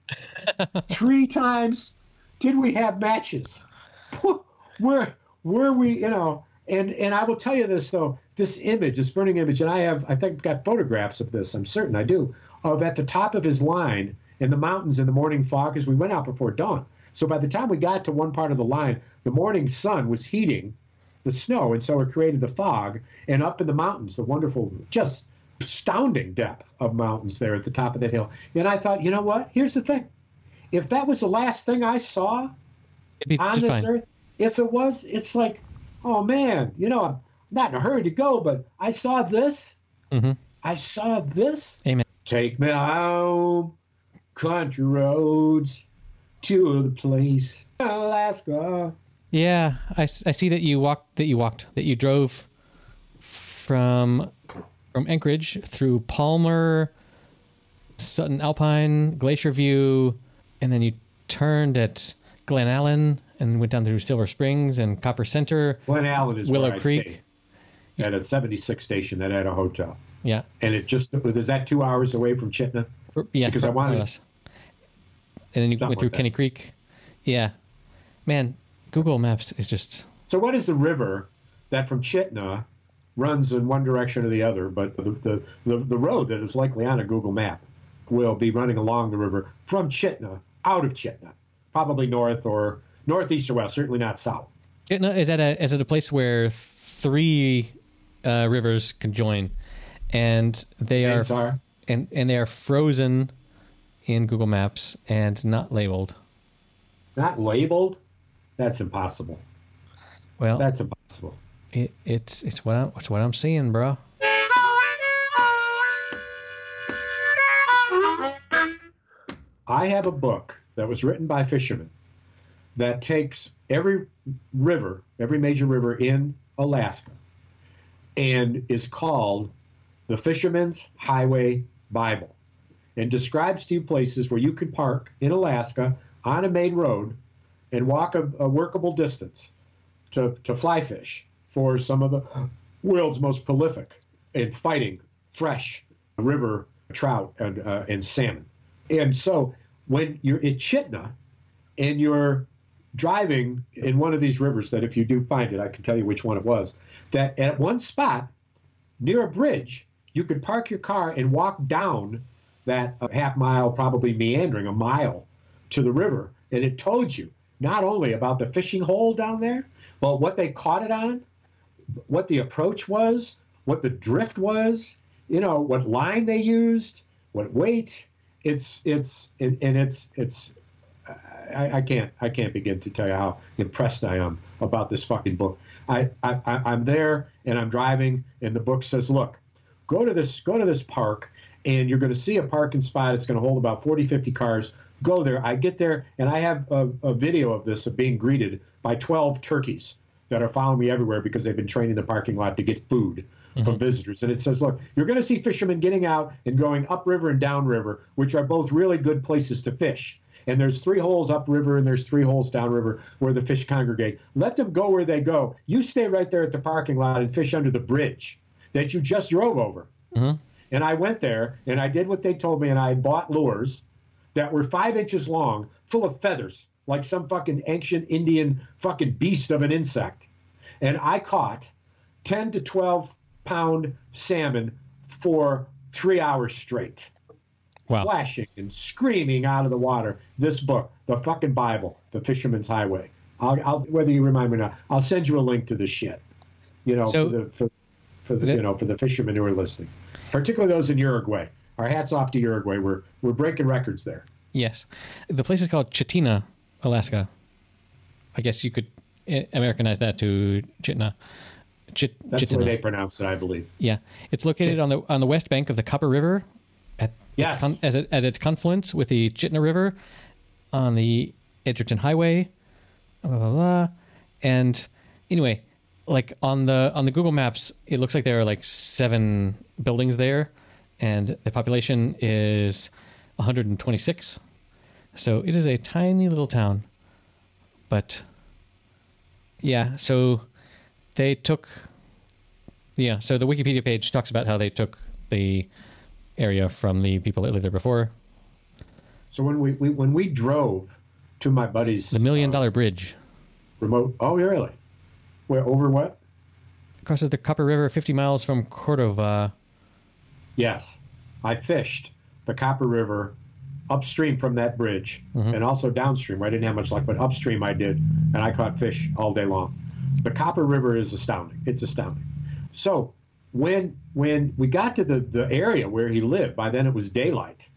three [laughs] times. Did we have matches? Where were we? You know. And and I will tell you this though, this image, this burning image, and I have I think got photographs of this. I'm certain I do of at the top of his line in the mountains in the morning fog because we went out before dawn. So by the time we got to one part of the line, the morning sun was heating the snow, and so it created the fog. And up in the mountains, the wonderful, just astounding depth of mountains there at the top of that hill. And I thought, you know what? Here's the thing: if that was the last thing I saw on this fine. earth, if it was, it's like, oh man, you know, I'm not in a hurry to go, but I saw this. Mhm. I saw this. Amen. Take me home, country roads, to the place, Alaska. Yeah, I, I see that you walked that you walked that you drove from from Anchorage through Palmer, Sutton Alpine, Glacier View, and then you turned at Glennallen and went down through Silver Springs and Copper Center. Glennallen is Willow where I Creek. stayed, at a 76 station that had a hotel. Yeah, And it just is that two hours away from Chittenden? yeah. Because I wanted- And then you Something went through like. Kenny Creek. Yeah, man, Google Maps is just So what is the river that from Chitna runs in one direction or the other, but the, the, the, the road that is likely on a Google map will be running along the river from Chitna out of Chitna, probably north or northeast or west, certainly not south. It- no, is that a is it a place where three uh, rivers conjoin, and they are are and and they are frozen in Google Maps and not labeled. not labeled. That's impossible. Well, That's impossible. it, it's it's what I'm it's what I'm seeing, bro. I have a book that was written by fishermen that takes every river, every major river in Alaska, and is called the Fisherman's Highway Bible and describes to you places where you could park in Alaska on a main road and walk a, a workable distance to, to fly fish for some of the [gasps] world's most prolific and fighting fresh river trout and, uh, and salmon. And so when you're at Chitna and you're driving in one of these rivers, that if you do find it, I can tell you which one it was, that at one spot near a bridge, you could park your car and walk down that half mile, probably meandering a mile to the river. And it told you not only about the fishing hole down there, but what they caught it on, what the approach was, what the drift was, you know, what line they used, what weight. It's it's and, and it's it's I, I, can't I can't begin to tell you how impressed I am about this fucking book. I, I I'm there and I'm driving and the book says, look, go to this go to this park and you're going to see a parking spot. It's going to hold about 40, 50 cars. Go there. I get there and I have a, a video of this of being greeted by 12 turkeys that are following me everywhere because they've been training the parking lot to get food mm-hmm. from visitors. And it says, look, you're going to see fishermen getting out and going upriver and downriver, which are both really good places to fish. And there's three holes upriver and there's three holes downriver where the fish congregate. Let them go where they go. You stay right there at the parking lot and fish under the bridge that you just drove over. Mm-hmm. And I went there and I did what they told me and I bought lures that were five inches long, full of feathers, like some fucking ancient Indian fucking beast of an insect. And I caught 10 to 12 pound salmon for three hours straight. Wow. Flashing and screaming out of the water. This book, the fucking Bible, The Fisherman's Highway. I'll, I'll whether you remind me or not, I'll send you a link to the shit. You know, so, for the for, for the, the, you know for the fishermen who are listening, particularly those in Uruguay. Our hats off to Uruguay. We're we're breaking records there. Yes, the place is called Chitina, Alaska. I guess you could eh, Americanize that to Chitna. Chit, That's Chitina. the way they pronounce it, I believe. Yeah, it's located Chit- on the on the west bank of the Copper River, at yes. its, as it, at its confluence with the Chitna River, on the Edgerton Highway, blah, blah, blah. and anyway, like on the on the Google Maps, it looks like there are like seven buildings there, and the population is 126. So it is a tiny little town. But yeah, so they took yeah, so the Wikipedia page talks about how they took the area from the people that lived there before. So when we, we when we drove to my buddy's the million uh, bridge remote oh really where over what crosses the Copper River 50 miles from Cordova. Yes, I fished the Copper River upstream from that bridge mm-hmm. and also downstream. I didn't have much luck, but upstream I did, and I caught fish all day long. The Copper River is astounding. It's astounding. So when when we got to the, the area where he lived, by then it was daylight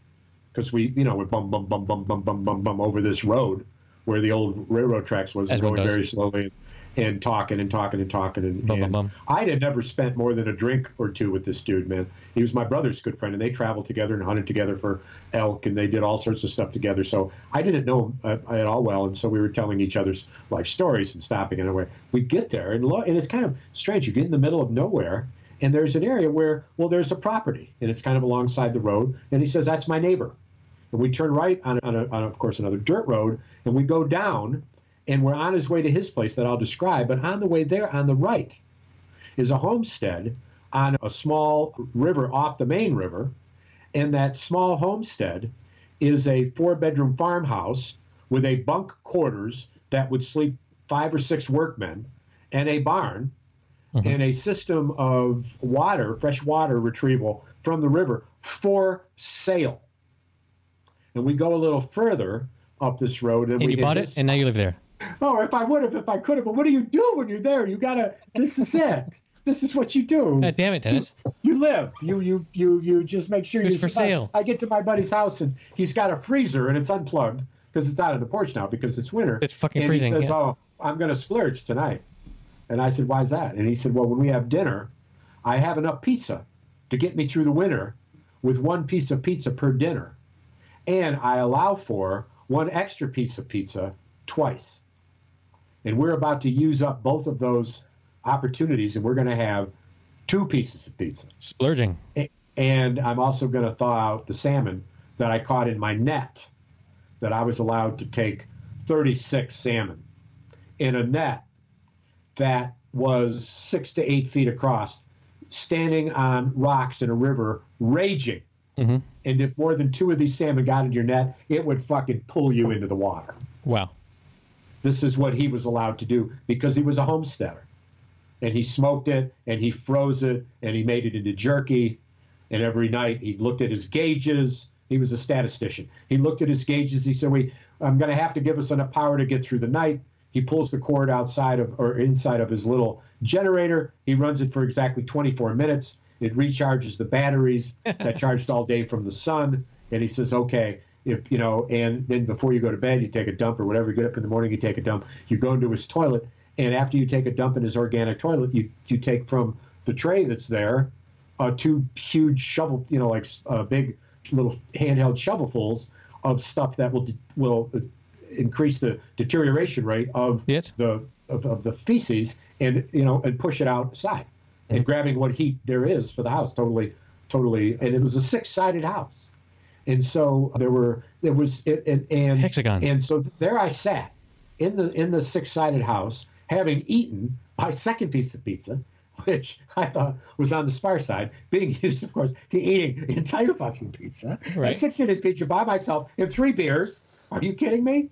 because we you know we bum bum bum bum bum bum bum bum over this road where the old railroad tracks was going very slowly and talking and talking and talking. And, bum, and bum, bum. I had never spent more than a drink or two with this dude, man. He was my brother's good friend, and they traveled together and hunted together for elk, and they did all sorts of stuff together. So I didn't know him uh, at all well, and so we were telling each other's life stories and stopping anyway. We get there, and, lo- and it's kind of strange. You get in the middle of nowhere, and there's an area where, well, there's a property, and it's kind of alongside the road, and he says, that's my neighbor. And we turn right on, on, a, on, of course, another dirt road, and we go down, and we're on his way to his place that I'll describe. But on the way there, on the right, is a homestead on a small river off the main river. And that small homestead is a four bedroom farmhouse with a bunk quarters that would sleep five or six workmen and a barn mm-hmm. and a system of water, fresh water retrieval from the river for sale. And we go a little further up this road. And, and you bought it, and now you live there. Oh, if I would have, if I could have. But what do you do when you're there? You gotta. This is it. This is what you do. Uh, damn it, Dennis. You, you, live. You you you you just make sure it's you for sale. I, I get to my buddy's house and he's got a freezer and it's unplugged because it's out of the porch now because it's winter. It's fucking and freezing. he says, yeah. "Oh, I'm gonna splurge tonight." And I said, "Why's that?" And he said, "Well, when we have dinner, I have enough pizza to get me through the winter with one piece of pizza per dinner." and I allow for one extra piece of pizza twice. And we're about to use up both of those opportunities, and we're going to have two pieces of pizza. Splurging. And I'm also going to thaw out the salmon that I caught in my net that I was allowed to take 36 salmon in a net that was six to eight feet across, standing on rocks in a river, raging. Mhm. And if more than two of these salmon got in your net, it would fucking pull you into the water. Wow. This is what he was allowed to do because he was a homesteader. And he smoked it and he froze it and he made it into jerky. And every night he looked at his gauges. He was a statistician. He looked at his gauges. He said, "We, I'm going to have to give us enough power to get through the night." He pulls the cord outside of or inside of his little generator. He runs it for exactly 24 minutes. It recharges the batteries that [laughs] charged all day from the sun. And he says, "Okay, if you know." And then before you go to bed, you take a dump or whatever. You get up in the morning, you take a dump. You go into his toilet, and after you take a dump in his organic toilet, you you take from the tray that's there uh, two huge shovel, you know, like uh, big little handheld shovelfuls of stuff that will will uh, increase the deterioration rate of It? the of, of the feces and you know and push it outside and grabbing what heat there is for the house totally totally and it was a six sided house and so there were there was it and, and Hexagon. and so there I sat in the in the six sided house having eaten my second piece of pizza which I thought was on the spar side, being [laughs] used, of course, to eating the entire fucking pizza. Right. A six-inch pizza by myself and three beers. Are you kidding me?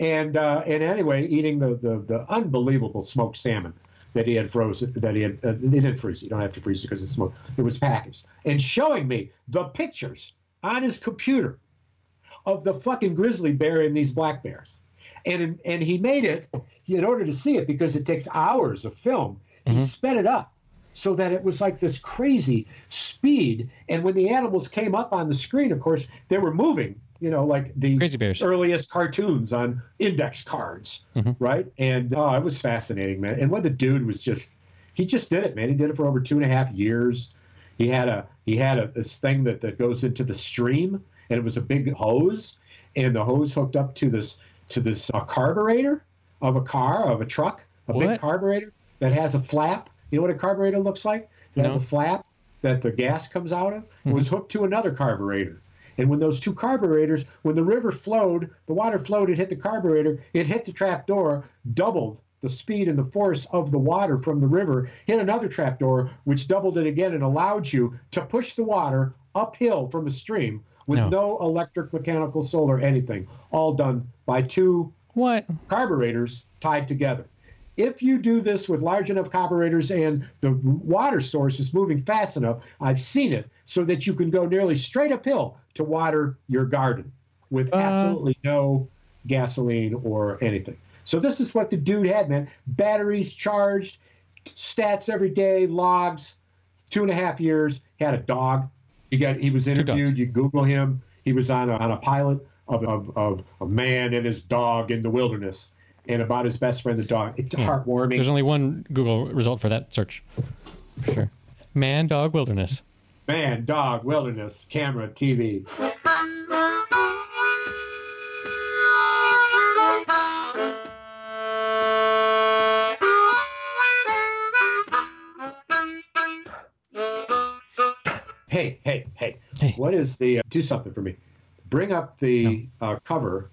And uh, and anyway, eating the, the the unbelievable smoked salmon that he had frozen, that he had, uh, he didn't freeze. You don't have to freeze it because it's smoked. It was packaged. And showing me the pictures on his computer of the fucking grizzly bear and these black bears. And, and he made it in order to see it because it takes hours of film. He mm-hmm. sped it up so that it was like this crazy speed. And when the animals came up on the screen, of course, they were moving, you know, like the Crazy bears. earliest cartoons on index cards, mm-hmm. right? And oh, it was fascinating, man. And what the dude was just, he just did it, man. He did it for over two and a half years. He had a he had a this thing that, that goes into the stream, and it was a big hose, and the hose hooked up to this to this uh, carburetor of a car of a truck, a big carburetor that has a flap. You know what a carburetor looks like? It has a flap that the gas comes out of. It was hooked to another carburetor. And when those two carburetors, when the river flowed, the water flowed, it hit the carburetor, it hit the trap door, doubled the speed and the force of the water from the river, hit another trap door, which doubled it again and allowed you to push the water uphill from a stream with No. no, electric, mechanical, solar, anything, all done by two What? carburetors tied together. If you do this with large enough carburetors and the water source is moving fast enough, I've seen it, so that you can go nearly straight uphill to water your garden with Uh. absolutely no gasoline or anything. So this is what the dude had, man. Batteries charged, stats every day, logs, two and a half years, had a dog. He got he was interviewed. You Google him. He was on a, on a pilot of, of, of a man and his dog in the wilderness and about his best friend, the dog. It's hmm. heartwarming. There's only one Google result for that search. For sure. Man, dog, wilderness. Man, dog, wilderness, camera, TV. What is the, uh, do something for me. Bring up the uh, cover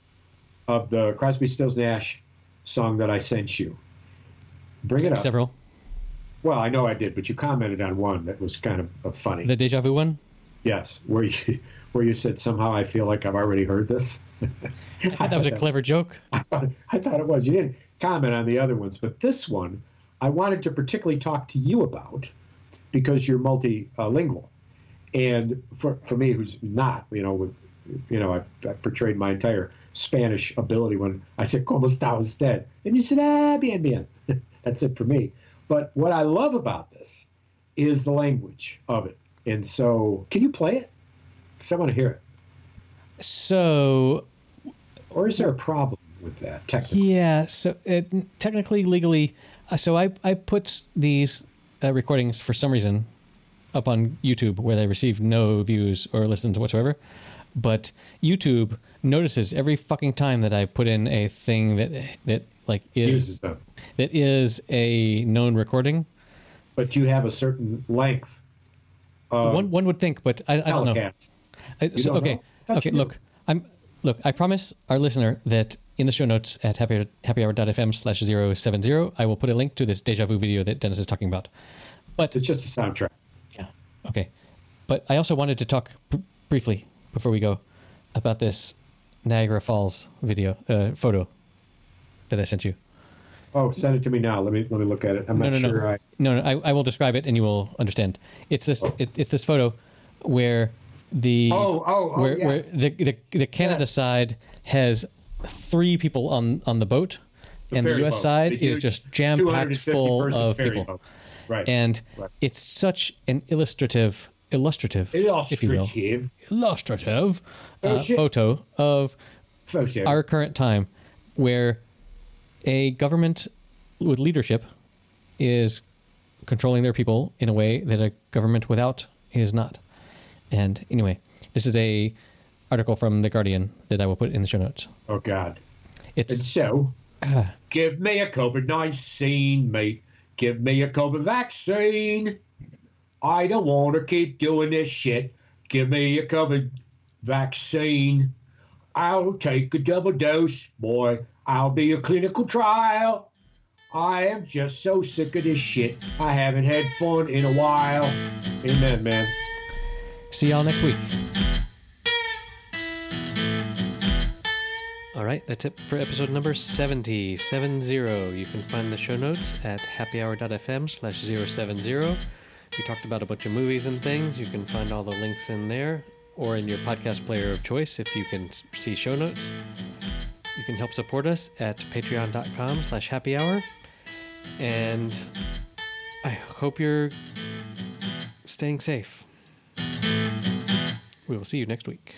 of the Crosby, Stills, Nash song that I sent you. Bring it up. Several. Well, I know I did, but you commented on one that was kind of uh, funny. The deja vu one. Yes, where you [laughs] where you said somehow I feel like I've already heard this. [laughs] I thought That was a [laughs] clever joke. I thought I thought it was. You didn't comment on the other ones, but this one I wanted to particularly talk to you about because you're multilingual, and for for me who's not, you know, with, you know, I, I portrayed my entire Spanish ability when I said "Cómo está usted," and you said "Ah, bien, bien." [laughs] That's it for me. But what I love about this is the language of it, and so can you play it? Because I want to hear it. So Or is there a problem with that technically? yeah, so it, technically, legally, uh, so I I put these uh, recordings for some reason up on YouTube where they receive no views or listens whatsoever. but YouTube notices every fucking time that I put in a thing that that like is that is a known recording. But you have a certain length. One one would think, but I, I don't know. I- so- don't okay, know? Okay. you. Look, I'm look. I promise our listener that in the show notes at happy happyhour.fm slash 070, I will put a link to this deja vu video that Dennis is talking about. But It's just a soundtrack. Okay. But I also wanted to talk br- briefly before we go about this Niagara Falls video uh, photo that I sent you. Oh, send it to me now. Let me let me look at it. I'm No, not no, sure. no, I, no, no. I, I will describe it and you will understand. It's this. Oh. It, it's this photo where the Oh, oh, oh, where, where the, the the Canada Yes. side has three people on on the boat, and the U.S. boat. side The is just jam packed full of people, boat. Right. and Right. it's such an illustrative, illustrative, if you will, illustrative illustrative uh, photo of photo. our current time where a government with leadership is controlling their people in a way that a government without is not. And anyway, this is a article from the Guardian that I will put in the show notes. oh God. It's And so, [sighs] give me a COVID 19, mate. Give me a COVID vaccine. I don't want to keep doing this shit. Give me a COVID vaccine. I'll take a double dose, boy. I'll be a clinical trial. I am just so sick of this shit. I haven't had fun in a while. Amen, man. see y'all next week. Right, that's it for episode number 70. 70. You can find the show notes at happyhour.fm slash 070. We talked about a bunch of movies and things. You can find all the links in there or in your podcast player of choice if you can see show notes. You can help support us at patreon.com slash happy hour. And I hope you're staying safe. We will see you next week.